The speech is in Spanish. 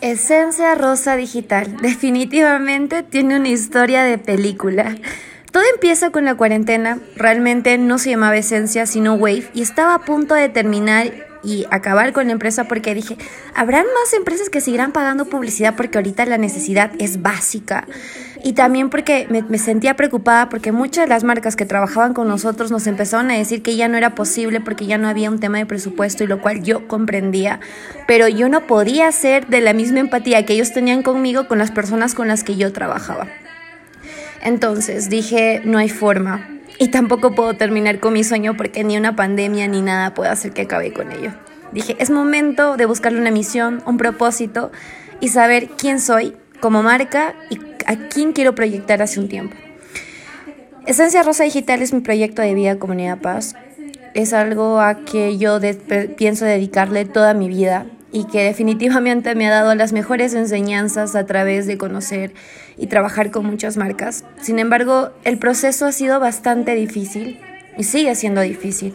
Esencia Rosa Digital. Definitivamente tiene una historia de película. Todo empieza con la cuarentena. Realmente no se llamaba Esencia, sino Wave. Y estaba a punto de terminar y acabar con la empresa porque dije, habrán más empresas que seguirán pagando publicidad porque ahorita la necesidad es básica. Y también porque me, sentía preocupada porque muchas de las marcas que trabajaban con nosotros nos empezaron a decir que ya no era posible porque ya no había un tema de presupuesto y lo cual yo comprendía, pero yo no podía ser de la misma empatía que ellos tenían conmigo con las personas con las que yo trabajaba. Entonces dije, no hay forma, y tampoco puedo terminar con mi sueño porque ni una pandemia ni nada puede hacer que acabe con ello. Dije, es momento de buscarle una misión, un propósito y saber quién soy como marca y a quién quiero proyectar hace un tiempo. Esencia Rosa Digital es mi proyecto de vida Comunidad Paz. Es algo a que yo pienso dedicarle toda mi vida y que definitivamente me ha dado las mejores enseñanzas a través de conocer y trabajar con muchas marcas. Sin embargo, el proceso ha sido bastante difícil y sigue siendo difícil.